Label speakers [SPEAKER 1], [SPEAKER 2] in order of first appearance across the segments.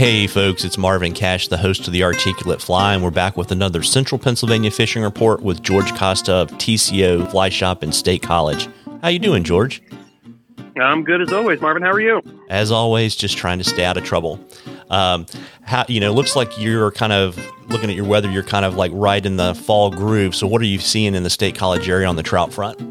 [SPEAKER 1] Hey, folks, it's Marvin Cash, the host of the Articulate Fly, and we're back with another Central Pennsylvania fishing report with George Costa of TCO Fly Shop in State College. How you doing, George?
[SPEAKER 2] I'm good as always, Marvin. How are you?
[SPEAKER 1] As always, just trying to stay out of trouble. Um, how you know, looks like you're kind of looking at your weather. You're kind of like right in the fall groove. So, what are you seeing in the State College area on the trout front?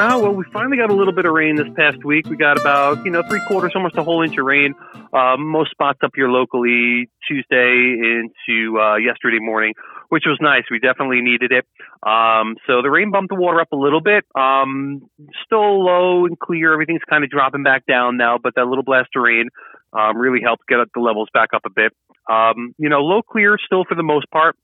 [SPEAKER 2] Oh, well, we finally got a little bit of rain this past week. We got about, you know, three quarters, almost a whole inch of rain. Uh, most spots up here locally Tuesday into uh, yesterday morning, which was nice. We definitely needed it. Um, so the rain bumped the water up a little bit. Um, still low and clear. Everything's kind of dropping back down now, but that little blast of rain um, really helped get the levels back up a bit. Um, you know, low clear still for the most part.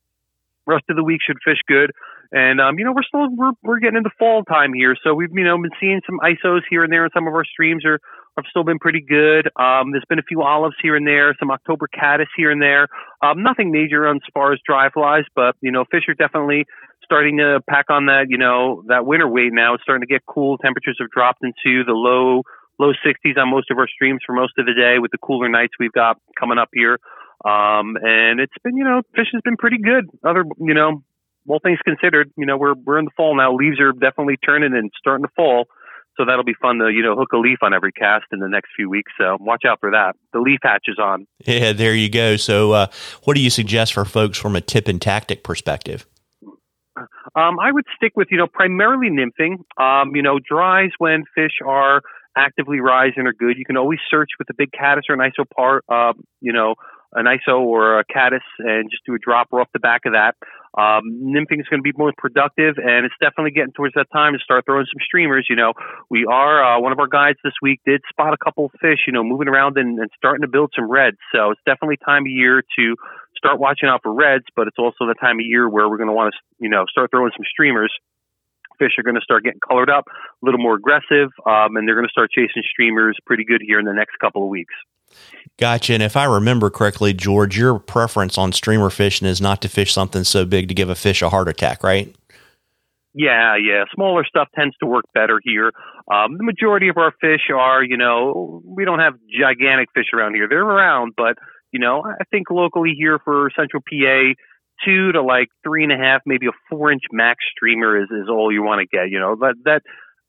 [SPEAKER 2] Rest of the week should fish good. And um, you know, we're still we're we're getting into fall time here, so we've you know been seeing some isos here and there, and some of our streams are have still been pretty good. Um, there's been a few olives here and there, some October caddis here and there. Um, nothing major as far as dry flies, but you know, fish are definitely starting to pack on that you know that winter weight now. It's starting to get cool. Temperatures have dropped into the low low 60s on most of our streams for most of the day with the cooler nights we've got coming up here. Um, and it's been, you know, fish has been pretty good. Other, you know, all things considered, you know, we're we're in the fall now. Leaves are definitely turning and starting to fall. So that'll be fun to, you know, hook a leaf on every cast in the next few weeks. So watch out for that. The leaf hatch is on.
[SPEAKER 1] Yeah, there you go. So uh, what do you suggest for folks from a tip and tactic perspective?
[SPEAKER 2] Um, I would stick with, you know, primarily nymphing. Um, you know, dries when fish are actively rising are good. You can always search with a big caddis or an isopar, uh, you know, an ISO or a caddis and just do a dropper off the back of that. Um, nymphing is going to be more productive, and it's definitely getting towards that time to start throwing some streamers. You know, we are uh, one of our guides this week did spot a couple of fish, you know, moving around and, and starting to build some redds. So it's definitely time of year to start watching out for redds, but it's also the time of year where we're going to want to, you know, start throwing some streamers fish are going to start getting colored up, a little more aggressive, um, and they're going to start chasing streamers pretty good here in the next couple of weeks.
[SPEAKER 1] Gotcha. And if I remember correctly, George, your preference on streamer fishing is not to fish something so big to give a fish a heart attack, right?
[SPEAKER 2] Yeah, yeah. Smaller stuff tends to work better here. Um, the majority of our fish are, you know, we don't have gigantic fish around here. They're around, but, you know, I think locally here for Central PA, two to like three and a half, maybe a four inch max streamer is, is all you want to get. You know, that, that,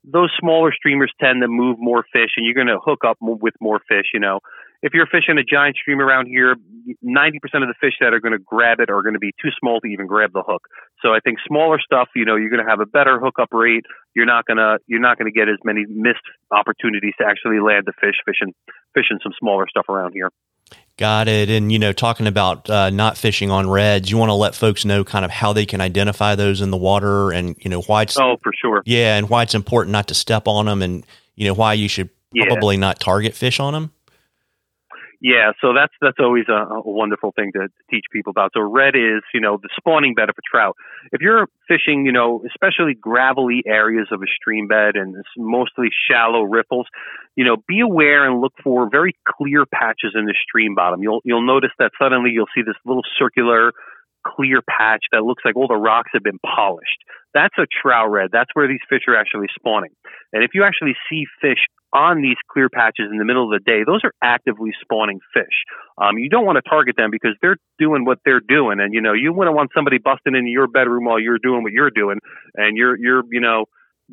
[SPEAKER 2] those smaller streamers tend to move more fish and you're going to hook up with more fish, you know if you're fishing a giant stream around here, 90% of the fish that are going to grab it are going to be too small to even grab the hook. So I think smaller stuff, you know, you're going to have a better hookup rate. You're not going to, you're not going to get as many missed opportunities to actually land the fish fishing, fishing some smaller stuff around here.
[SPEAKER 1] Got it. And, you know, talking about uh, not fishing on redds, you want to let folks know kind of how they can identify those in the water and, you know, why it's.
[SPEAKER 2] Oh, for sure.
[SPEAKER 1] Yeah. And why it's important not to step on them and, you know, why you should probably yeah. not target fish on them.
[SPEAKER 2] Yeah, so that's that's always a, a wonderful thing to, teach people about. So redd is, you know, the spawning bed of a trout. If you're fishing, you know, especially gravelly areas of a stream bed and mostly shallow riffles, you know, be aware and look for very clear patches in the stream bottom. You'll you'll notice that suddenly you'll see this little circular clear patch that looks like all the rocks have been polished. That's a trout redd. That's where these fish are actually spawning. And if you actually see fish on these clear patches in the middle of the day, those are actively spawning fish. Um, you don't want to target them because they're doing what they're doing, and you know you wouldn't want somebody busting into your bedroom while you're doing what you're doing, and you're you're you know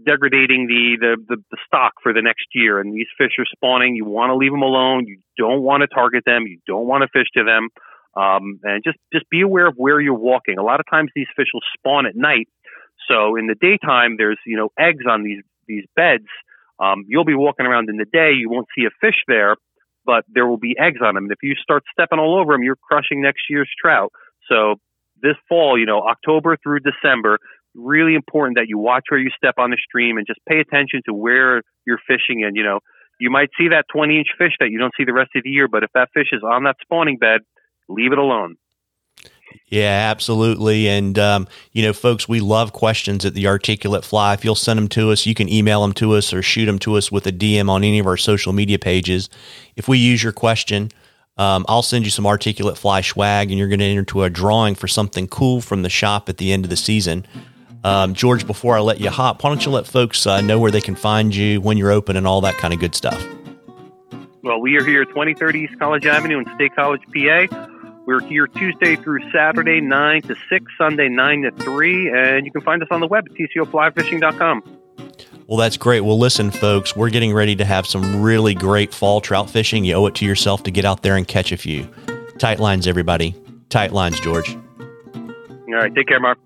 [SPEAKER 2] degrading the, the the, the stock for the next year. And these fish are spawning. You want to leave them alone. You don't want to target them. You don't want to fish to them. Um, and just just be aware of where you're walking. A lot of times these fish will spawn at night. So in the daytime, there's you know eggs on these these beds um, you'll be walking around in the day, you won't see a fish there, but there will be eggs on them. And if you start stepping all over them, you're crushing next year's trout. So this fall, you know, October through December, really important that you watch where you step on the stream and just pay attention to where you're fishing. And, you know, you might see that 20 inch fish that you don't see the rest of the year, but if that fish is on that spawning bed, leave it alone.
[SPEAKER 1] Yeah, absolutely. And, um, you know, folks, we love questions at the Articulate Fly. If you'll send them to us, you can email them to us or shoot them to us with a DM on any of our social media pages. If we use your question, um, I'll send you some Articulate Fly swag and you're going to enter into a drawing for something cool from the shop at the end of the season. Um, George, before I let you hop, why don't you let folks uh, know where they can find you, when you're open, and all that kind of good stuff?
[SPEAKER 2] Well, we are here at 2030 East College Avenue in State College, PA. We're here Tuesday through Saturday, 9 to 6, Sunday, 9 to 3, and you can find us on the web at tcoflyfishing.com.
[SPEAKER 1] Well, that's great. Well, listen, folks, we're getting ready to have some really great fall trout fishing. You owe it to yourself to get out there and catch a few. Tight lines, everybody. Tight lines, George.
[SPEAKER 2] All right. Take care, Mark.